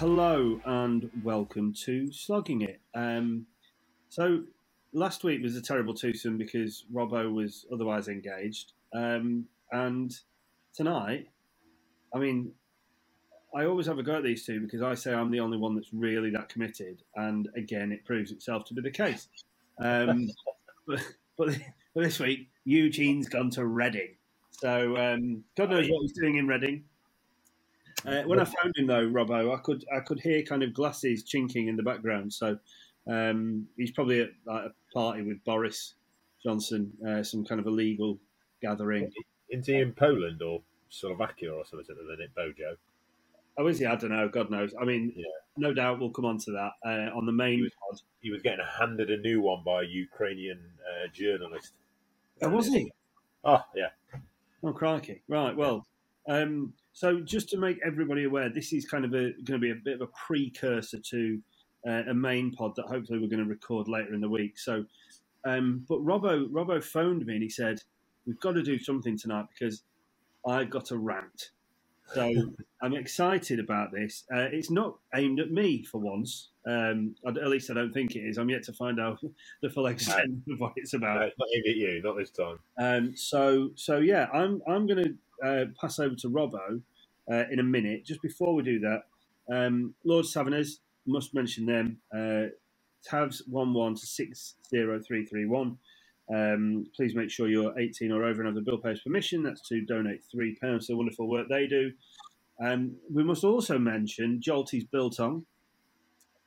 Hello and welcome to Slogging It. Um, so last week was a terrible twosome because Robbo was otherwise engaged, um, and tonight, I mean, I always have a go at these two because I say I'm the only one that's really that committed, and again, it proves itself to be the case. Um, but, but but this week, Eugene's gone to Reading, so um, God knows what he's doing in Reading. Uh, when I found him though, Robbo, I could I could hear kind of glasses chinking in the background. So um, he's probably at like, a party with Boris Johnson, uh, some kind of illegal gathering. Is he in Poland or Slovakia or something at the minute, Bojo? Oh, is he? I don't know. God knows. I mean, Yeah. no doubt we'll come on to that uh, on the main He was- pod. He was getting handed a new one by a Ukrainian uh, journalist. Oh, was he? Oh, yeah. Oh, crikey! Right. Well, um, so just to make everybody aware, this is kind of a, going to be a bit of a precursor to uh, a main pod that hopefully we're going to record later in the week. So, um, but Robbo Robbo phoned me and he said we've got to do something tonight because I've got a rant. So I'm excited about this. Uh, it's not aimed at me for once. Um, at least I don't think it is. I'm yet to find out the full extent of what it's about. No, it's not aimed at you, not this time. Um, so so yeah, I'm I'm going to uh, pass over to Robbo uh, in a minute. Just before we do that, um, Lord's Taverners must mention them. Uh, Tavs one one to six zero three three one. Um, please make sure you're 18 or over and have the bill payer's permission. That's to donate three pounds to the wonderful work they do. Um, we must also mention Jolty's Biltong.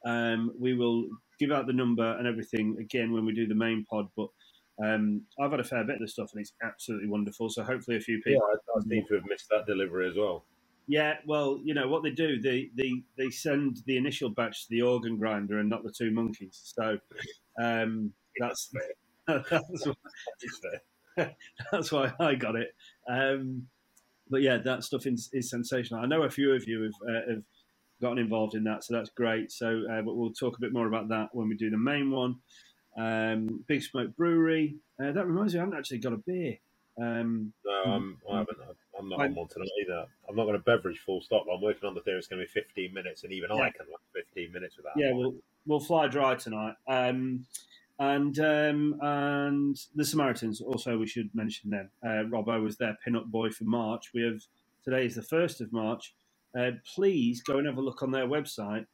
Um, we will give out the number and everything again when we do the main pod, but um, I've had a fair bit of the stuff and it's absolutely wonderful. So hopefully a few Yeah, people. I, I seem to have missed that delivery as well. Yeah, well, you know what they do. They they they send the initial batch to the organ grinder and not the two monkeys. So um, that's that's why, that's why I got it. Um, but yeah, that stuff is, is sensational. I know a few of you have uh, have gotten involved in that, so that's great. So, uh, but we'll talk a bit more about that when we do the main one. Um, Big Smoke Brewery. Uh, that reminds me, I haven't actually got a beer. Um, No, I'm, I haven't. I'm not I- on one tonight either. I'm not going to beverage full stop. I'm working on the theory it's going to be 15 minutes, and even Yeah. I can last 15 minutes without. yeah, we'll we'll fly dry tonight. Um, and um, and the Samaritans also we should mention them. Uh, Robbo was their pin-up boy for March. We have today is the first of March. Uh, please go and have a look on their website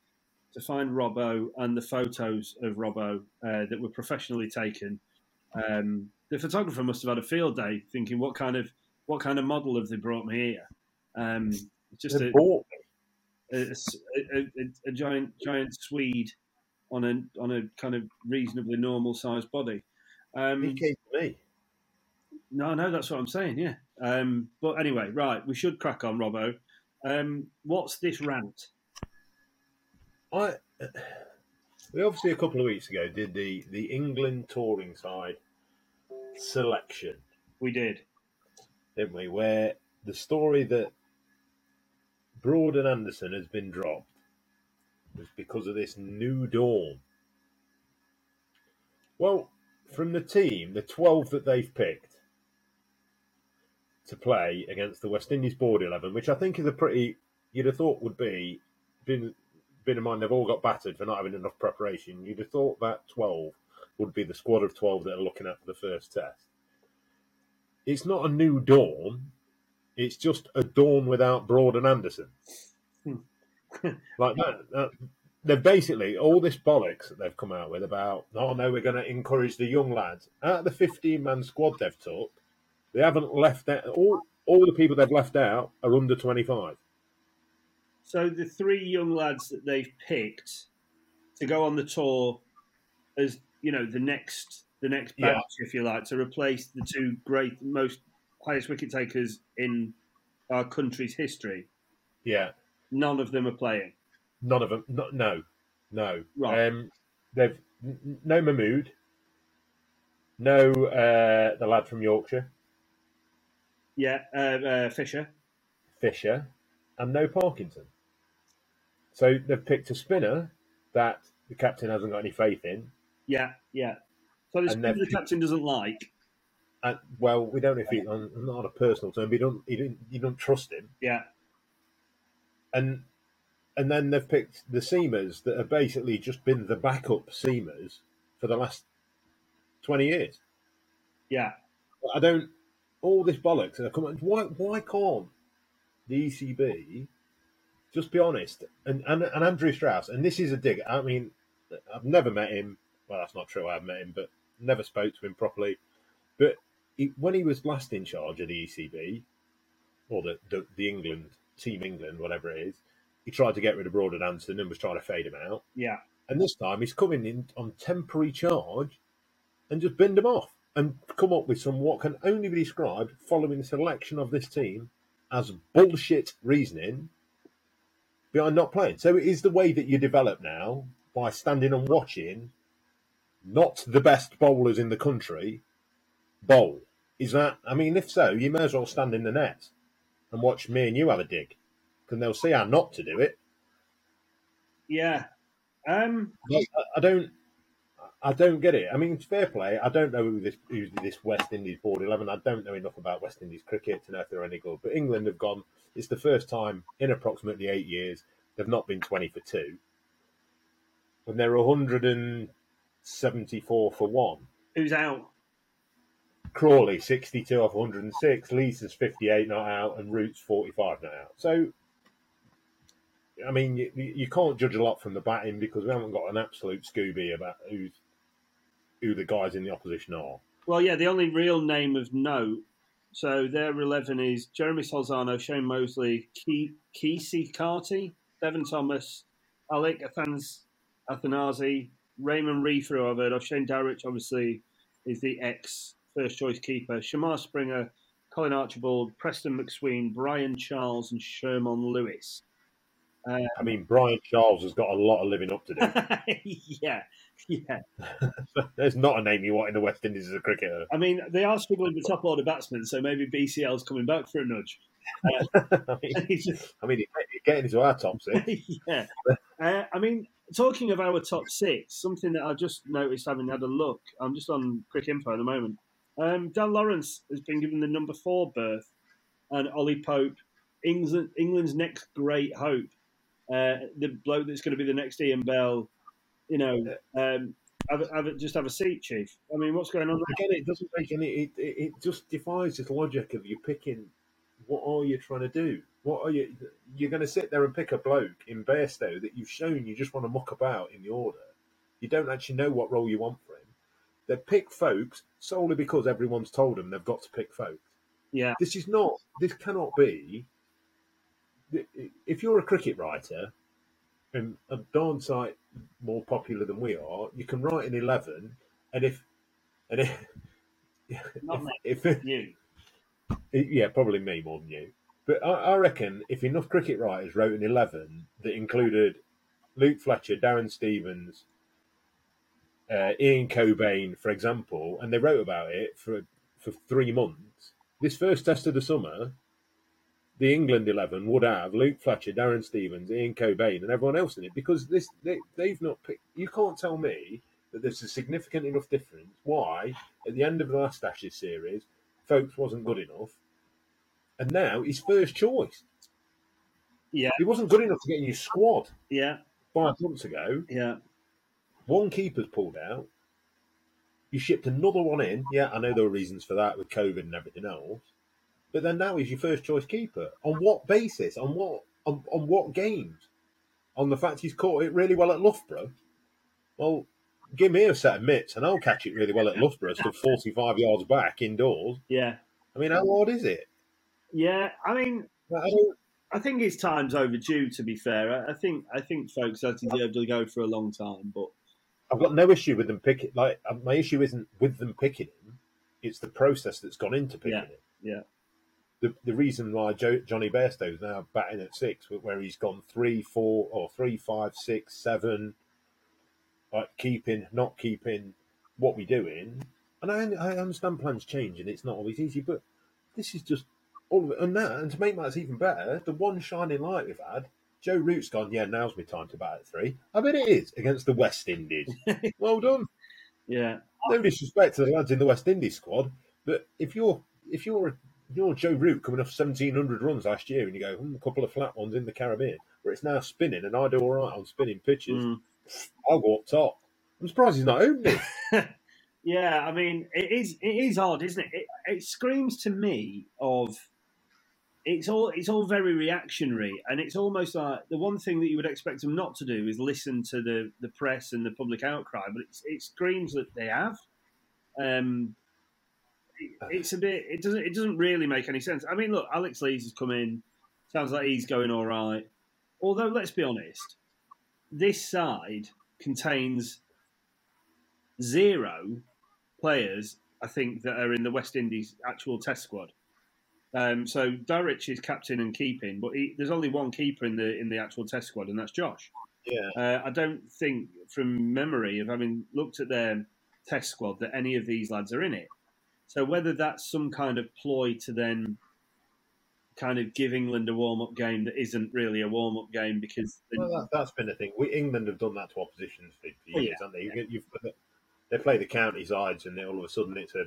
to find Robbo and the photos of Robbo uh, that were professionally taken. Um, the photographer must have had a field day, thinking what kind of what kind of model have they brought me here? Um, just They a, bought me. a, a, a- a giant giant Swede on a on a kind of reasonably normal sized body. Um, He came to me. no, no, that's what I'm saying. Yeah. Um, but anyway, right, we should crack on, Robbo. Um, what's this rant? I we obviously a couple of weeks ago did the the England touring side selection, We did. didn't we? Where the story that Broad and Anderson has been dropped was because of this new dawn. Well, from the team, the twelve that they've picked to play against the West Indies board eleven, which I think is a pretty you'd have thought would be been been in mind they've all got battered for not having enough preparation. You'd have thought that twelve would be the squad of twelve that are looking at for the first test. It's not a new dawn. It's just a dawn without Broad and Anderson. Hmm. like that, that they're basically all this bollocks that they've come out with about oh no we're going to encourage the young lads out of the 15 man squad they've took they haven't left out all all the people they've left out are under 25 So the three young lads that they've picked to go on the tour as you know the next the next Yeah. batch, if you like, to replace the two great most highest wicket takers in our country's history. yeah None of them are playing. none of them no no no Right. um they've no mahmood no uh the lad from yorkshire Yeah, uh, uh, Fisher. fisher and no parkinson so they've picked a spinner that the captain hasn't got any faith in Yeah, yeah. So this And the captain doesn't like. And, well, we don't know if he on not on a personal term, but you don't you don't you don't trust him. Yeah, And and then they've picked the seamers that have basically just been the backup seamers for the last twenty years. Yeah, I don't. All this bollocks. And I come. Why? Why can't the ECB just be honest? And and, and Andrew Strauss. And this is a dig. I mean, I've never met him. Well, that's not true. I have met him, but never spoke to him properly. But he, when he was last in charge of the ECB, or the, the, the England Team England, whatever it is, he tried to get rid of Broad and Anderson and was trying to fade him out. yeah, And this time he's coming in on temporary charge and just binned them off and come up with some what can only be described following the selection of this team as bullshit reasoning behind not playing. So it is the way that you develop now by standing and watching not the best bowlers in the country bowl. Is that, I mean, if so, you may as well stand in the net and watch me and you have a dig because they'll see how not to do it. yeah. Um, I, I don't. I don't get it. I mean, it's fair play. I don't know who this who's this West Indies board eleven. I don't know enough about West Indies cricket to know if they're any good. But England have gone. It's the first time in approximately eight years they've not been twenty for two, and they're hundred and seventy-four for one. who's out? Crawley sixty-two off one hundred and six. Lees fifty-eight not out, and Roots forty-five not out. So. I mean, you, you can't judge a lot from the batting because we haven't got an absolute Scooby about who's who the guys in the opposition are. Well, yeah, the only real name of note. So their eleven is Jeremy Solozano, Shane Mosley, Ke- Keacy Carty, Devon Thomas, Alec Athans Athanaze, Raymon Reifer, who I've heard of. Shane Dowrich, obviously, is the ex first choice keeper. Shamar Springer, Colin Archibald, Preston McSween, Brian Charles, and Sherman Lewis. Uh, I mean, Brian Charles has got a lot of living up to do. yeah, yeah. There's not a name you want in the West Indies as a cricketer. I mean, they are struggling with top order batsmen, so maybe BCL's coming back for a nudge. I mean, I mean, getting into our top six. yeah. Uh, I mean, talking of our top six, something that I've just noticed having had a look, I'm just on quick info at the moment. Um, Dan Lawrence has been given the number four berth, and Ollie Pope, England, England's next great hope, uh, the bloke that's going to be the next Ian Bell, you know, um, have, a- have, a- just have a seat, Chief. I mean, what's going on there? Again, it doesn't make any. It, it, it just defies this logic of you picking. What are you trying to do? What are you? You're going to sit there and pick a bloke in Bairstow that you've shown you just want to muck about in the order. You don't actually know what role you want for him. They pick Foakes solely because everyone's told them they've got to pick Foakes. Yeah, This is not. This cannot be. If you're a cricket writer, and a darn sight more popular than we are, you can write an eleven, and if and if, Not me. if, if you. yeah, probably me more than you. But I, I reckon if enough cricket writers wrote an eleven that included Luke Fletcher, Darren Stevens, uh, Ian Cobain, for example, and they wrote about it for for three months. This first test of the summer, the England eleven would have Luke Fletcher, Darren Stevens, Ian Cobain, and everyone else in it because this they, they've not picked. You can't tell me that there's a significant enough difference. Why at the end of the last Ashes series, Foakes wasn't good enough, and now he's first choice. Yeah, He wasn't good enough to get in your squad yeah, five months ago. yeah. One keeper's pulled out. You shipped another one in. Yeah, I know there were reasons for that with COVID and everything else. But then now he's your first choice keeper. On what basis? On what on, on what games? On the fact he's caught it really well at Loughborough? Well, give me a set of mitts and I'll catch it really well at Loughborough, still 45 yards back indoors. Yeah, I mean, how hard is it? yeah. I mean, I I think it's time's overdue. To be fair, I, I think I think Foakes have deserved to go for a long time, but I've got no issue with them picking. Like uh, my issue isn't with them picking him; it's the process that's gone into picking Yeah, him. yeah. The the reason why jo- Johnny Bairstow's now batting at six, where he's gone three, four, or three, five, six, seven, like keeping, not keeping, what we doing, and I I understand plans change and it's not always easy, but this is just all of it. And that, and to make matters even better, the one shining light we've had. Joe Root's gone, yeah, now's my time to bat at three. I bet it is against the West Indies. well done yeah, no disrespect to the lads in the West Indies squad, but if you're if you're you're Joe Root coming off 1,700 runs last year, and you go, hmm, a couple of flat ones in the Caribbean, where it's now spinning, and I do all right on spinning pitches. Mm. I'll go up top. I'm surprised he's not opening. Yeah, I mean, it is it is odd, isn't it? It, it screams to me of it's all it's all very reactionary, and it's almost like the one thing that you would expect them not to do is listen to the, the press and the public outcry, but it's, it screams that they have. Um, it, it's a bit it doesn't it doesn't really make any sense. I mean, look, Alex Lees has come in, sounds like he's going all right. Although, let's be honest, this side contains zero players, I think, that are in the West Indies actual Test squad. Um, so Dowrich is captain and keeping, but he, there's only one keeper in the in the actual Test squad, and that's Josh. Yeah, Uh, I don't think, from memory of having looked at their Test squad, that any of these lads are in it. So whether that's some kind of ploy to then kind of give England a warm up game that isn't really a warm up game because well, that, that's been the thing. We, England have done that to oppositions for, for Oh, years, yeah, haven't they? yeah. You've, they play the county sides, and then all of a sudden it's a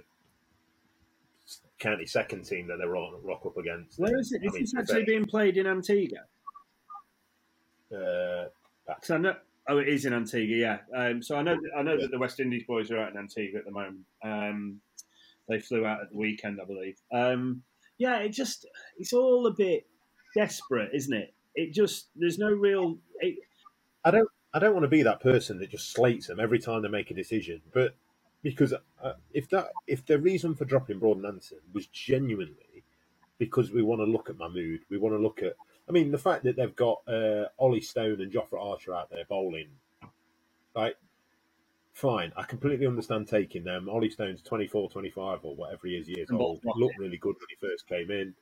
county second team that they rock, rock up against. where is it? Is this actually being played in Antigua? uh, I know, oh, it is in Antigua, yeah. Um, so I know, I know that the West Indies boys are out in Antigua at the moment. Um, they flew out at the weekend, I believe. Um, yeah, it just, it's all a bit desperate, isn't it? It just, there's no real. It, I don't. I don't want to be that person that just slates them every time they make a decision. But because uh, if that if the reason for dropping Broad and Anderson was genuinely because we want to look at Mahmood, we want to look at. I mean, the fact that they've got uh, Ollie Stone and Jofra Archer out there bowling, like, fine. I completely understand taking them. Ollie Stone's 24, 25 or whatever he is years And old. Looked really good when he first came in.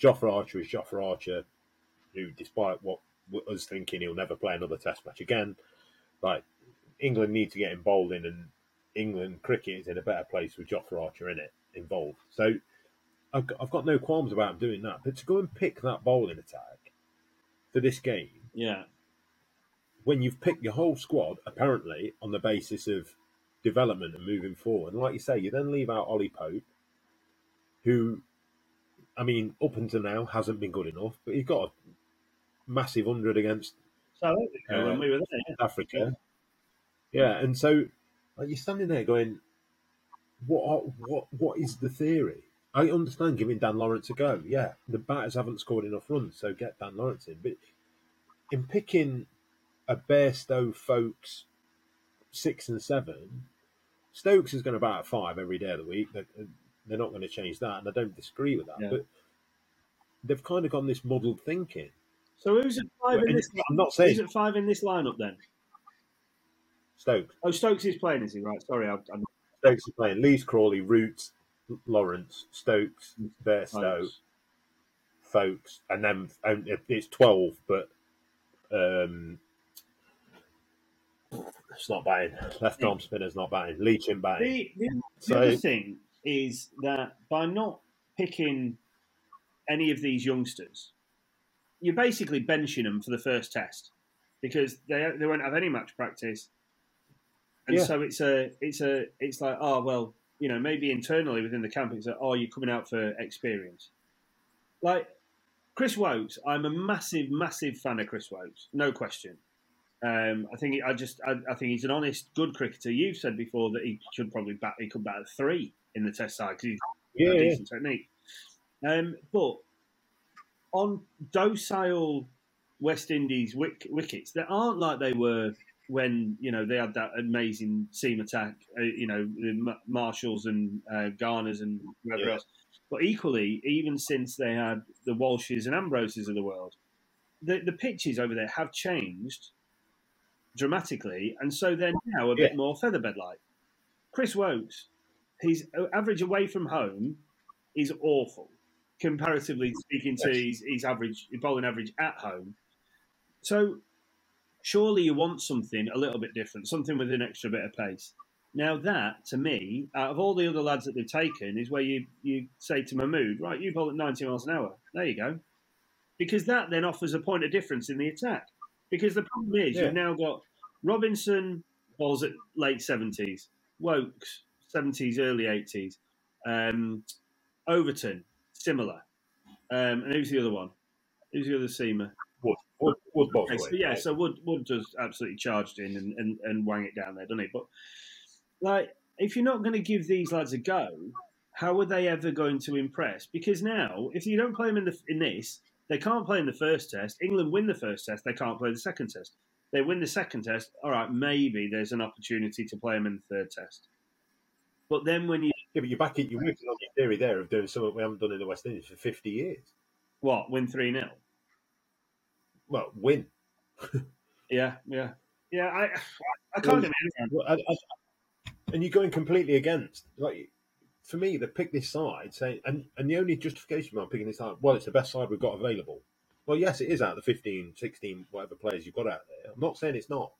Jofra Archer is Jofra Archer, who, despite what us thinking he'll never play another Test match again, like England need to get him bowled in, and England cricket is in a better place with Jofra Archer in it involved. So I've got, I've got no qualms about him doing that, but to go and pick that bowling attack for this game yeah. When you've picked your whole squad apparently on the basis of development and moving forward, and like you say, you then leave out Ollie Pope, who, I mean, up until now hasn't been good enough, but he got a massive hundred against South think Uh, when we were there, yeah. Africa. Yeah, and so like, you're standing there going, "What? What? What is the theory?" I understand giving Dan Lawrence a go. Yeah, the batters haven't scored enough runs, so get Dan Lawrence in. But in picking a Bairstow, Foakes six and seven, Stokes is going to bat at five every day of the week. They're, they're not going to change that, and I don't disagree with that. Yeah. But they've kind of gone this muddled thinking. So who's at five in this? I'm not saying Who's at five in this lineup then? Stokes. Oh, Stokes is playing, is he? Right. Sorry, I, I'm Stokes is playing Lees, Crawley, Root, Lawrence, Stokes, Foakes. Foakes, and then and it's twelve, but um, it's not batting. Left arm spinner's not batting. Leaching batting. The, the, the other thing is that by not picking any of these youngsters, you're basically benching them for the first test because they they won't have any match practice, and Yeah. so it's a it's a it's like oh well you know maybe internally within the camp it's like oh you're coming out for experience, like Chris Woakes. I'm a massive massive fan of Chris Woakes, no question. Um, I think I just I, I think he's an honest, good cricketer. You've said before that he should probably bat he could bat at three in the Test side because he's Yeah, got a yeah. decent technique. Um, but on docile West Indies wick, wickets, they aren't like they were when you know they had that amazing seam attack. Uh, you know the Marshalls and uh, Garners and whoever Yeah. else. But equally, even since they had the Walshes and Ambroses of the world, the the pitches over there have changed dramatically, and so they're now a bit more featherbed like. Chris Woakes, his uh, average away from home is awful, comparatively speaking to Yes. his, his average his bowling average at home. So surely you want something a little bit different, something with an extra bit of pace. Now that, to me, out of all the other lads that they've taken, is where you you say to Mahmood, right, you bowl at 90 miles an hour. There you go. Because that then offers a point of difference in the attack. Because the problem is Yeah. you've now got Robinson bowls at late 70s, Woakes 70s, early 80s, um, Overton similar. Um, and who's the other one? Who's the other seamer? Wood, Wood, Wood Okay, so, yeah, so Wood Wood does absolutely charged in and, and, and wang it down there, doesn't he? But like, if you're not going to give these lads a go, how are they ever going to impress? Because now, if you don't play them in the in this, they can't play in the first test. England win the first test, they can't play the second test. They win the second test, all right, maybe there's an opportunity to play them in the third test. But then when you Yeah, but you're back in, you're working on your theory there of doing something we haven't done in the West Indies for 50 years. what win three 0 Well, win. yeah, yeah, yeah. I I can't Well, imagine. Well, I, I, and you're going completely against. Like for me, they pick this side, saying, and, and the only justification I'm picking this side, well, it's the best side we've got available. Well, yes, it is out of the 15, 16, whatever players you've got out there. I'm not saying it's not.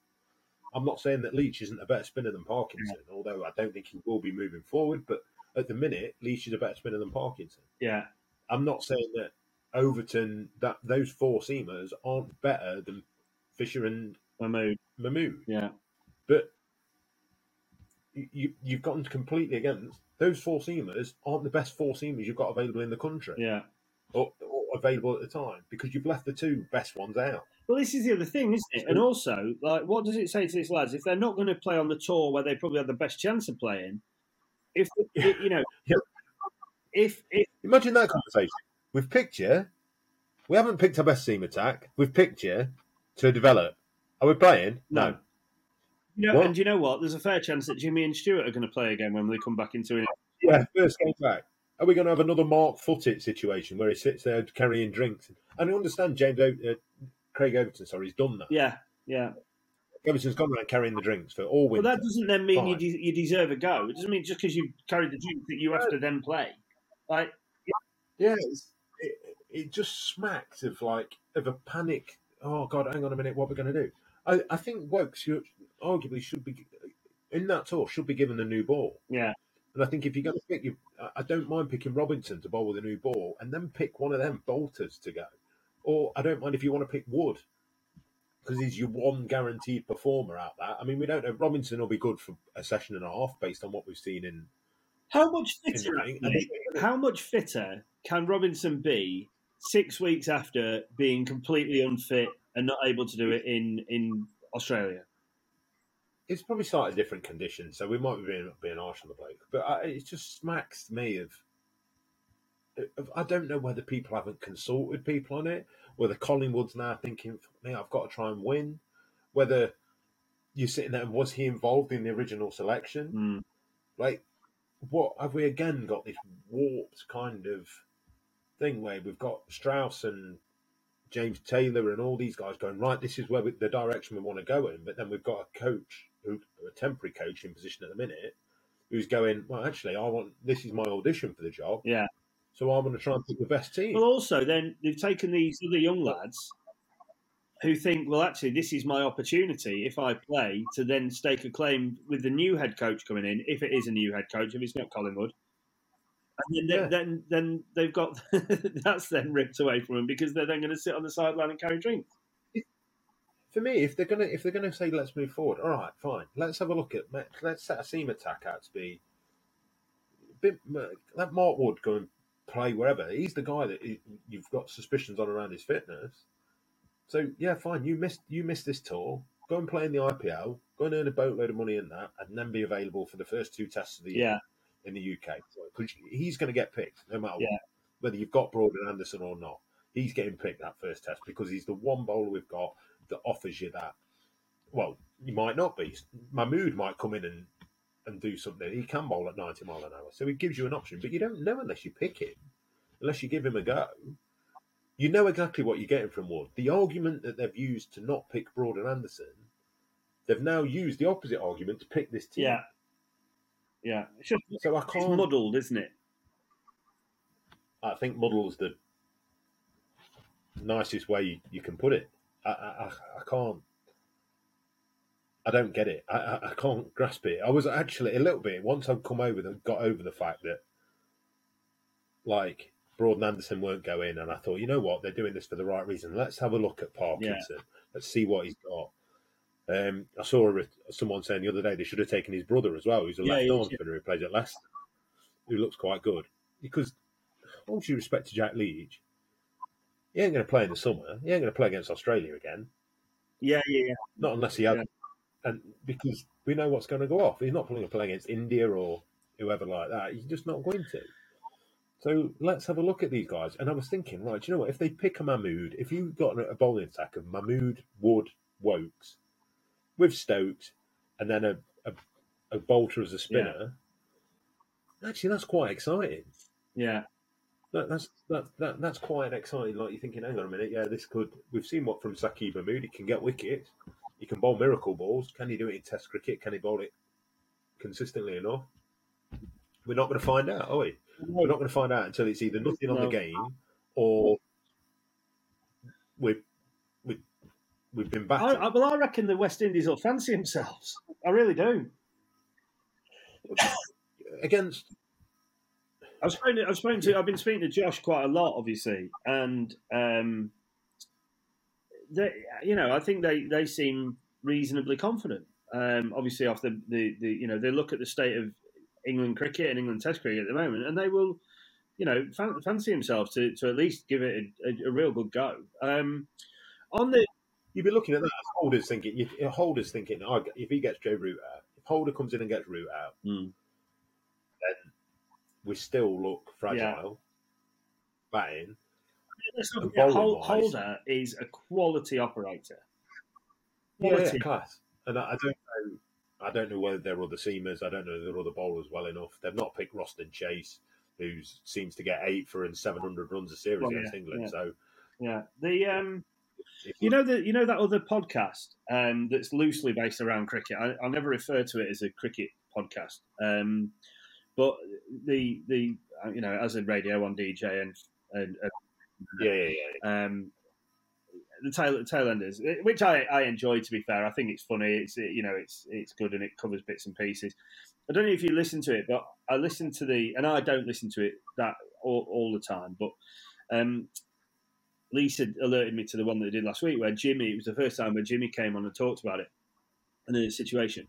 I'm not saying that Leach isn't a better spinner than Parkinson, although I don't think he will be moving forward. But at the minute, Leach is a better spinner than Parkinson. Yeah, I'm not saying that Overton, that those four seamers aren't better than Fisher and Mahmood. Mahmood. Yeah, But you, you've gotten completely against those four seamers aren't the best four seamers you've got available in the country yeah. or, or available at the time because you've left the two best ones out. Well, this is the other thing, isn't it? And also, like, what does it say to these lads if they're not going to play on the tour where they probably have the best chance of playing? If you know, Yeah. if if Imagine that conversation. We've picked you. We haven't picked our best seam attack. We've picked you to develop. Are we playing? no, you What? and you know what? There's a fair chance that Jimmy and Stuart are going to play again when they come back into it. Yeah, first game back. Are we going to have another Mark Footitt situation where he sits there carrying drinks? And I understand James o- uh, Craig Overton, sorry, he's done that. Yeah, yeah. Overton's gone around carrying the drinks for all But winter. that doesn't then mean you, de- you deserve a go. It doesn't mean just because you carried the drink that you have to then play. Like, Yeah, it's, it, it just smacks of like of a panic. Oh God, hang on a minute, what are we're going to do? I, I think Woke should, arguably should be in that tour should be given a new ball. yeah, And I think if you're going to pick, you, I- don't mind picking Robinson to bowl with a new ball, and then pick one of them bolters to go. Or I don't mind if you want to pick Wood because he's your one guaranteed performer out there. I mean, we don't know. Robinson will be good for a session and a half based on what we've seen in. how much fitter? actually, how much fitter can Robinson be six weeks after being completely unfit and not able to do it in in Australia? It's probably slightly different conditions, so we might be being, being harsh on the bloke. But I, it just smacks me of, of. I don't know whether people haven't consulted people on it, whether Collingwood's now thinking, "Me, I've got to try and win." Whether you're sitting there and was he involved in the original selection? Mm. Like, what have we again got this warped kind of thing where we've got Strauss and James Taylor and all these guys going right. This is where we, the direction we want to go in, but then we've got a coach who a temporary coaching position at the minute who's going. Well, actually, I want this is my audition for the job, Yeah. so I'm going to try and pick the best team. Well, also then they've taken these other young lads who think, well, actually, this is my opportunity if I play to then stake a claim with the new head coach coming in, if it is a new head coach, if it's not Collingwood. And then, Yeah. then, then they've got that's then ripped away from them because they're then going to sit on the sideline and carry drinks. For me, if they're gonna if they're gonna say let's move forward, all right, fine. Let's have a look at let's set a seam attack out to be. a Bit, uh, let Mark Wood go and play wherever. He's the guy that you've got suspicions on around his fitness. So yeah, fine. You missed you missed this tour. Go and play in the IPL. Go and earn a boatload of money in that, and then be available for the first two tests of the year Yeah, in the UK because he's going to get picked no matter Yeah. what, whether you've got Broad and Anderson or not. He's getting picked that first test because he's the one bowler we've got that offers you that. Well, you might not be. Mahmood might come in and, and do something. He can bowl at 90 mile an hour, so he gives you an option, but you don't know unless you pick him, unless you give him a go. You know exactly what you're getting from Wood. The argument that they've used to not pick Broad and Anderson, they've now used the opposite argument to pick this team. yeah, yeah. It's just So I it's can't. muddled, isn't it? I think muddle's the nicest way you, you can put it. I, I, I- can't. I don't get it. I, I, I can't grasp it. I was actually a little bit once I'd come over and got over the fact that, like, Broad and Anderson weren't going, in, and I thought, you know what, they're doing this for the right reason. Let's have a look at Parkinson. Let's see what he's got. Um, I saw a, someone saying the other day they should have taken his brother as well, who's a Yeah, left arm yeah. who plays at Leicester, who looks quite good. Because all due respect to Jack Leach, he ain't going to play in the summer. He ain't going to play against Australia again. Yeah, yeah, yeah. Not unless he has, Yeah. and because we know what's going to go off. He's not going to play against India or whoever like that. He's just not going to. So let's have a look at these guys. And I was thinking, right, you know what? If they pick a Mahmood, if you've got a bowling attack of Mahmood, Wood, Woakes, with Stokes, and then a, a, a Bolter as a spinner, actually, that's quite exciting. Yeah, That, that's that, that that's quite exciting. Like you're thinking, hang on a minute, yeah, this could. We've seen what from Saqib Mahmood. He can get wickets. He can bowl miracle balls. Can he do it in Test cricket? Can he bowl it consistently enough? We're not going to find out, are we? We're not going to find out until it's either nothing on the game or we've we've, we've been battered. I, well, I reckon the West Indies will fancy themselves. I really do. against I've spoken. I've spoken to. I've been speaking to Josh quite a lot, obviously, and um, they, you know, I think they they seem reasonably confident. Um, obviously, off the, the the you know they look at the state of England cricket and England Test cricket at the moment, and they will, you know, fan, fancy themselves to, to at least give it a, a, a real good go. Um, on the you'd be looking at that as Holder's thinking. You, Holder's thinking, oh, if he gets Joe Root out, if Holder comes in and gets Root out, Hmm. We still look fragile. Batting, let's not And Hol- Holder is a quality operator. Quality. yeah, class. And I, I don't know. I don't know whether they're other seamers. I don't know if they're other bowlers well enough. They've not picked Roston Chase, who seems to get eight for and seven hundred runs a series Well, against yeah, England. yeah. So Yeah, the um, You know that you know that other podcast um, that's loosely based around cricket. I, I never refer to it as a cricket podcast, um, but the the uh, you know as a radio on DJ and and uh, yeah, yeah, yeah. um, the tail tailenders, eh, which I, I enjoy. To be fair, I think it's funny. It's eh, you know it's it's good and it covers bits and pieces. I don't know if you listen to it, but I listen to the and I don't listen to it that all, all the time. But um, Lisa alerted me to the one that they did last week where Jimmy. It was the first time where Jimmy came on and talked about it and the situation.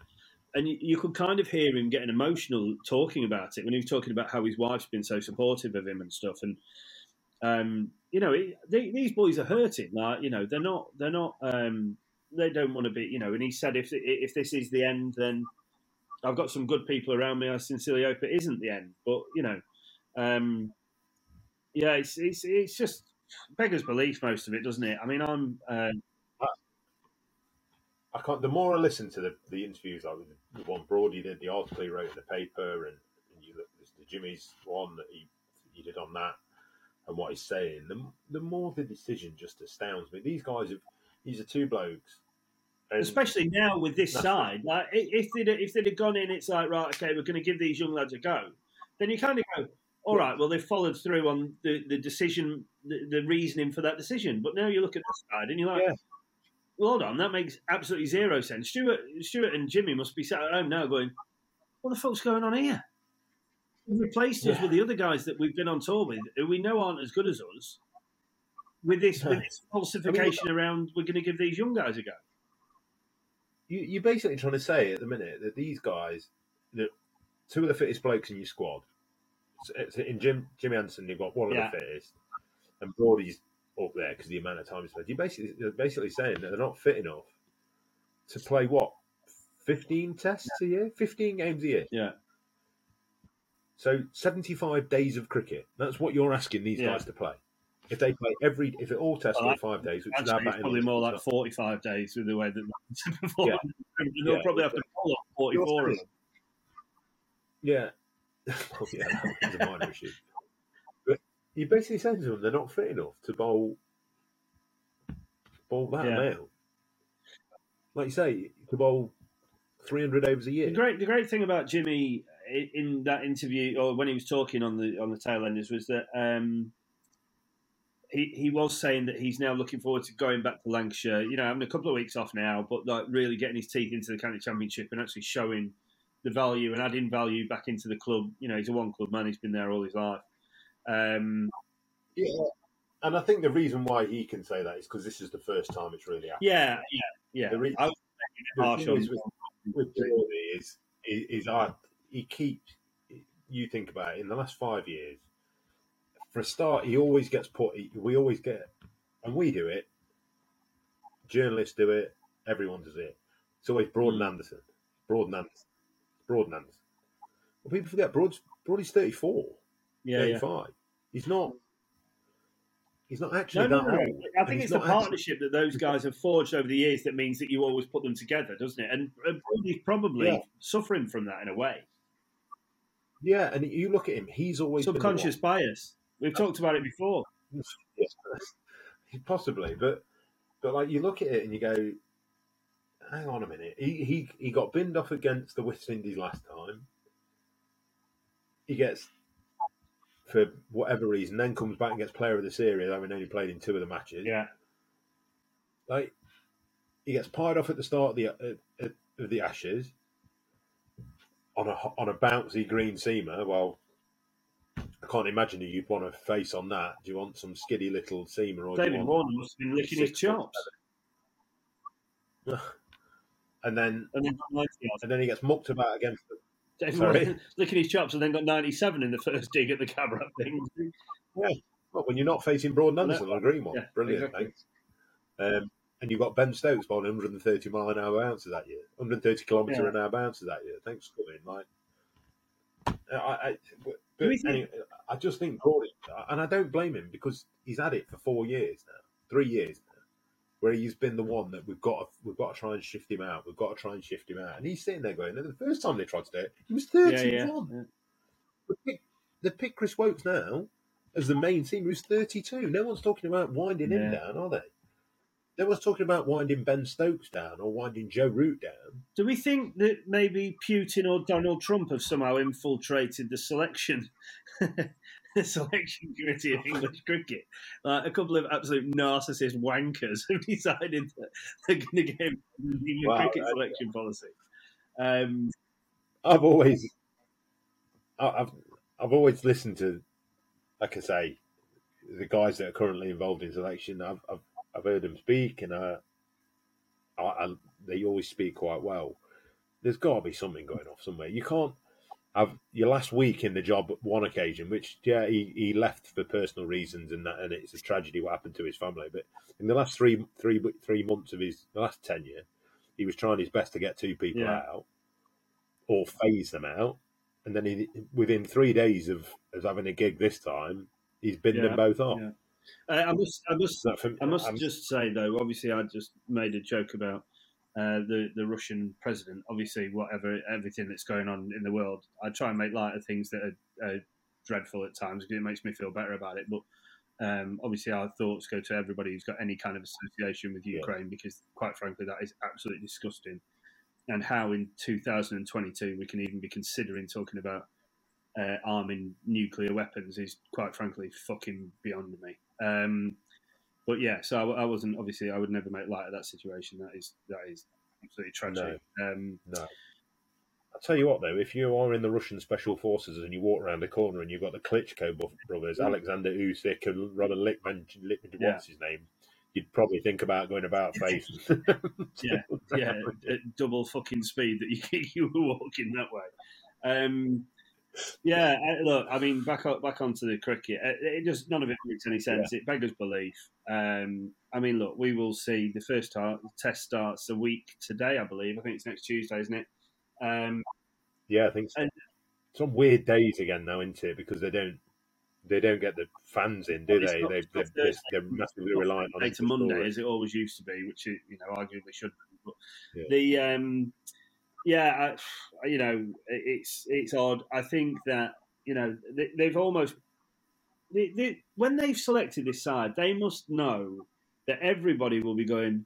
And you, you could kind of hear him getting emotional talking about it when he was talking about how his wife's been so supportive of him and stuff. And um, you know, they, these boys are hurting. Like, you know, they're not, they're not, um, they don't want to be, you know. And he said, if if this is the end, then I've got some good people around me. I sincerely hope it isn't the end. But you know, um, yeah, it's it's it's just beggars belief most of it, doesn't it? I mean, I'm uh, I can't. The more I listen to the, the interviews, like the, the one Brody did, the article he wrote in the paper, and, and you look the Jimmy's one that he he did on that, and what he's saying, the the more the decision just astounds me. These guys have these are two blokes, especially now with this side. Like, if they'd if they'd have gone in, it's like right, okay, we're going to give these young lads a go. Then you kind of go, all right, well they've followed through on the, the decision, the, the reasoning for that decision. But now you look at this side and you're like, Yeah. Well, hold on, that makes absolutely zero sense. Stuart, Stuart and Jimmy must be sat at home now going, what the fuck's going on here? You've replaced us with the other guys that we've been on tour with, who we know aren't as good as us. With this, with this falsification around, we're going to give these young guys a go. you, you're basically trying to say at the minute that these guys, that two of the fittest blokes in your squad, so in Jim Jimmy Anderson, you've got one of Yeah. the fittest, and Brody's up there because the amount of time he's played. You're basically you're basically saying that they're not fit enough to play what 15 tests a year, 15 games a year. Yeah. So 75 days of cricket. That's what you're asking these Yeah. guys to play. If they play every, if it all tests Well, in five days, which is Actually, probably more like 45 days with the way that perform. Yeah. They'll Yeah. probably have to pull off 44 of them. Yeah. oh, yeah, that was a minor issue. You're basically saying to them they're not fit enough to bowl bowl that Yeah. amount. Like you say, to bowl 300 overs a year. The great, the great thing about Jimmy in that interview, or when he was talking on the on the tail enders, was that um, he he was saying that he's now looking forward to going back to Lancashire. You know, having a couple of weeks off now, but like really getting his teeth into the county championship and actually showing the value and adding value back into the club. You know, he's a one club man; he's been there all his life. Um, Yeah. And I think the reason why he can say that is because this is the first time it's really happened. yeah, yeah, yeah. The re- I was harsh on- is with, with Geordie is, is, is I, he keeps, you think about it, in the last five years, for a start, he always gets put. We always get, and we do it. Journalists do it. Everyone does it. It's always Broad and Anderson. Broad and Anderson. Broad and Anderson. Well, people forget Broad's Broady's thirty four. Yeah, 35. yeah. He's not. He's not actually No, no, no. I think it's the not actually- partnership that those guys have forged over the years that means that you always put them together, doesn't it? And Brody's probably Yeah. suffering from that in a way. Yeah, and you look at him. He's always Subconscious bias. We've talked about it before. Yes, possibly, but but like you look at it and you go, hang on a minute. He he he got binned off against the West Indies last time. He gets for whatever reason, then comes back and gets Player of the Series, having only played in two of the matches. Yeah. Like he gets pied off at the start of the uh, uh, of the Ashes on a on a bouncy green seamer. Well, I can't imagine who you'd want to face on that. Do you want some skiddy little seamer or David Warner must have been licking his chops. and then And then got 90 yards. and then he gets mucked about against. The, David licking his chops and then got 97 in the first dig at the camera thing. Yeah. well, when you're not facing Broad Anderson on a green one, Yeah, brilliant, exactly. thanks. Um, and you've got Ben Stokes bowling 130 mile an hour bounces that year, 130 kilometre Yeah. an hour bounces that year. Thanks for coming. Like, I, I, anyway, I just think Broad, and I don't blame him because he's had it for four years now, three years now, where he's been the one that we've got to, we've got to try and shift him out. We've got to try and shift him out, and he's sitting there going, "And the first time they tried to do it, he was Yeah, 31. yeah. They pick, they pick Chris Woakes now as the main team who's 32. No one's talking about winding him down, are they? No one's talking about winding Ben Stokes down or winding Joe Root down. Do we think that maybe Putin or Donald Trump have somehow infiltrated the selection, the selection committee of English cricket? Like a couple of absolute narcissist wankers have decided that they're going to him the Wow, cricket selection policy. Um, I've always, I've, I've always listened to, like I say, the guys that are currently involved in selection. I've, I've, I've heard them speak, and uh, I, I, they always speak quite well. There's got to be something going off somewhere. You can't have your last week in the job one occasion, which yeah, he, he left for personal reasons, and that, and it's a tragedy what happened to his family. But in the last three, three, three months of his the last tenure, he was trying his best to get two people Yeah. out or phase them out, and then he, within three days of, of having a gig this time, he's binned Yeah, them both off. yeah. uh, I must, I must, So for- I must I'm- just say though, obviously, I just made a joke about uh, the the Russian president. Obviously, whatever everything that's going on in the world, I try and make light of things that are, are dreadful at times because it makes me feel better about it. But um, obviously, our thoughts go to everybody who's got any kind of association with Yeah. Ukraine because, quite frankly, that is absolutely disgusting. And how in 2022 we can even be considering talking about uh, arming nuclear weapons is quite frankly fucking beyond me. Um, but yeah, so I, I wasn't obviously I would never make light of that situation. That is that is absolutely tragic. Um, No. I'll tell you what, though, if you are in the Russian special forces and you walk around the corner and you've got the Klitschko brothers, Mm. Alexander Usyk and Robert Lickman, Lickman Yeah. what's his name, you'd probably think about going about face. yeah, yeah, at double fucking speed that you you were walking that way. Um, yeah, uh, look, I mean, back on, back onto the cricket. It, it just none of it makes any sense. It beggars belief. Um, I mean, look, we will see. The first start, test starts a week today, I believe. I think it's next Tuesday, isn't it? Um, yeah, I think so. And- Some weird days again though, isn't it? Because they don't they don't get the fans in, do they? not- they they're, they're, they're massively reliant on Monday to Monday, story. as it always used to be, which it, you know arguably should. Be. But Yeah. the um, yeah, I, you know, it's it's odd. I think that you know they, they've almost they, they, when they've selected this side, they must know that everybody will be going,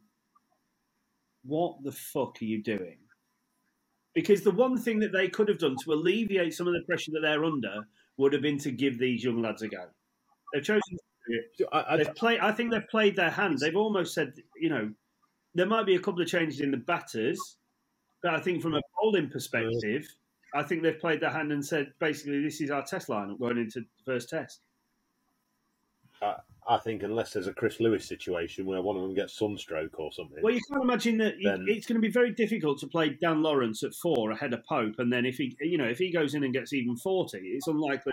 "What the fuck are you doing?" Because the one thing that they could have done to alleviate some of the pressure that they're under would have been to give these young lads a go. They've chosen to do it. I, I, They've played. I think they've played their hand. They've almost said, you know, there might be a couple of changes in the batters, but I think from a bowling perspective, I think they've played their hand and said, basically, this is our test lineup going into the first test. I think unless there's a Chris Lewis situation where one of them gets sunstroke or something. Well, you can't imagine that Then- it's going to be very difficult to play Dan Lawrence at four ahead of Pope, and then if he, you know, if he goes in and gets even forty, it's unlikely.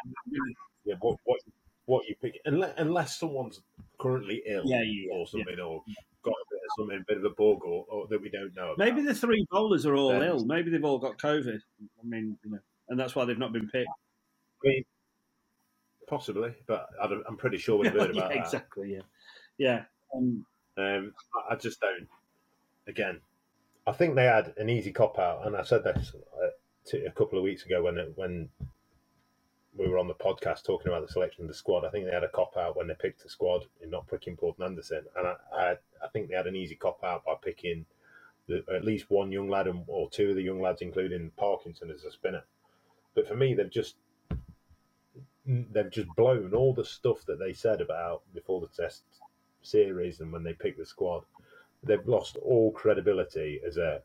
Yeah, what, what what you pick, unless, unless someone's currently ill Yeah, yeah, yeah, or something, or got a bit of something, a bit of a bug, or, or that we don't know. About. Maybe the three bowlers are all Then- ill. Maybe they've all got COVID. I mean, you know, and that's why they've not been picked. I mean, possibly, but I I'm pretty sure we've heard yeah, about that. exactly. Yeah, yeah. Um, Um, I- just don't. Again, I think they had an easy cop out, and I said this uh, to, a couple of weeks ago when it, when we were on the podcast talking about the selection of the squad. I think they had a cop out when they picked the squad in not picking Broad and Anderson, and I, I, I think they had an easy cop out by picking the, at least one young lad and, or two of the young lads, including Parkinson, as a spinner. But for me, they've just they've just blown all the stuff that they said about before the test series and when they picked the squad. They've lost all credibility as a,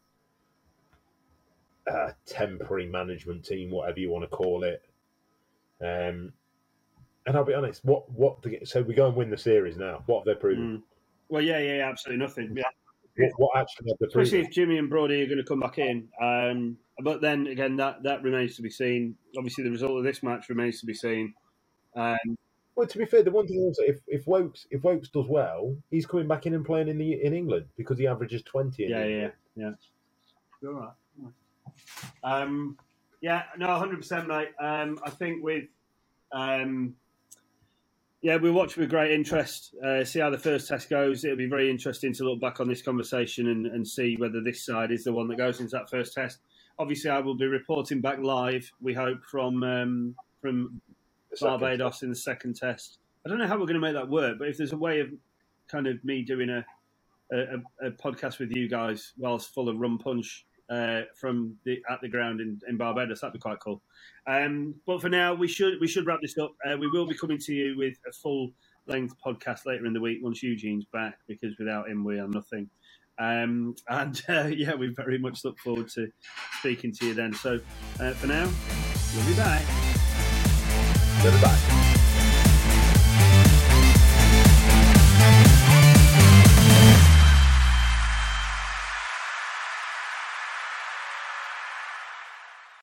a temporary management team, whatever you want to call it. Um, and I'll be honest, what what the, so we go and win the series now? What have they proven? mm. Well, yeah, yeah, yeah, absolutely nothing. Yeah. What, what actually Especially if Jimmy and Broady are going to come back in. Um, but then again, that, that remains to be seen. Obviously, the result of this match remains to be seen. Um, Well, to be fair, the one thing is, if if Woakes if Woakes does well, he's coming back in and playing in the in England because he averages twenty. Yeah, England. yeah, yeah. You're right. Um, yeah, no, hundred percent, mate. Um, I think with, um, yeah, we watch with great interest. Uh, see how the first test goes. It'll be very interesting to look back on this conversation and, and see whether this side is the one that goes into that first test. Obviously, I will be reporting back live. We hope from um, from Barbados in the second test. I don't know how we're going to make that work, but if there's a way of kind of me doing a a, a podcast with you guys whilst full of rum punch uh, from the at the ground in, in Barbados, that'd be quite cool. Um, but for now, we should we should wrap this up. Uh, we will be coming to you with a full length podcast later in the week once Eugene's back, because without him we are nothing. Um, and uh, yeah, we very much look forward to speaking to you then. So uh, for now, we'll be back. Back.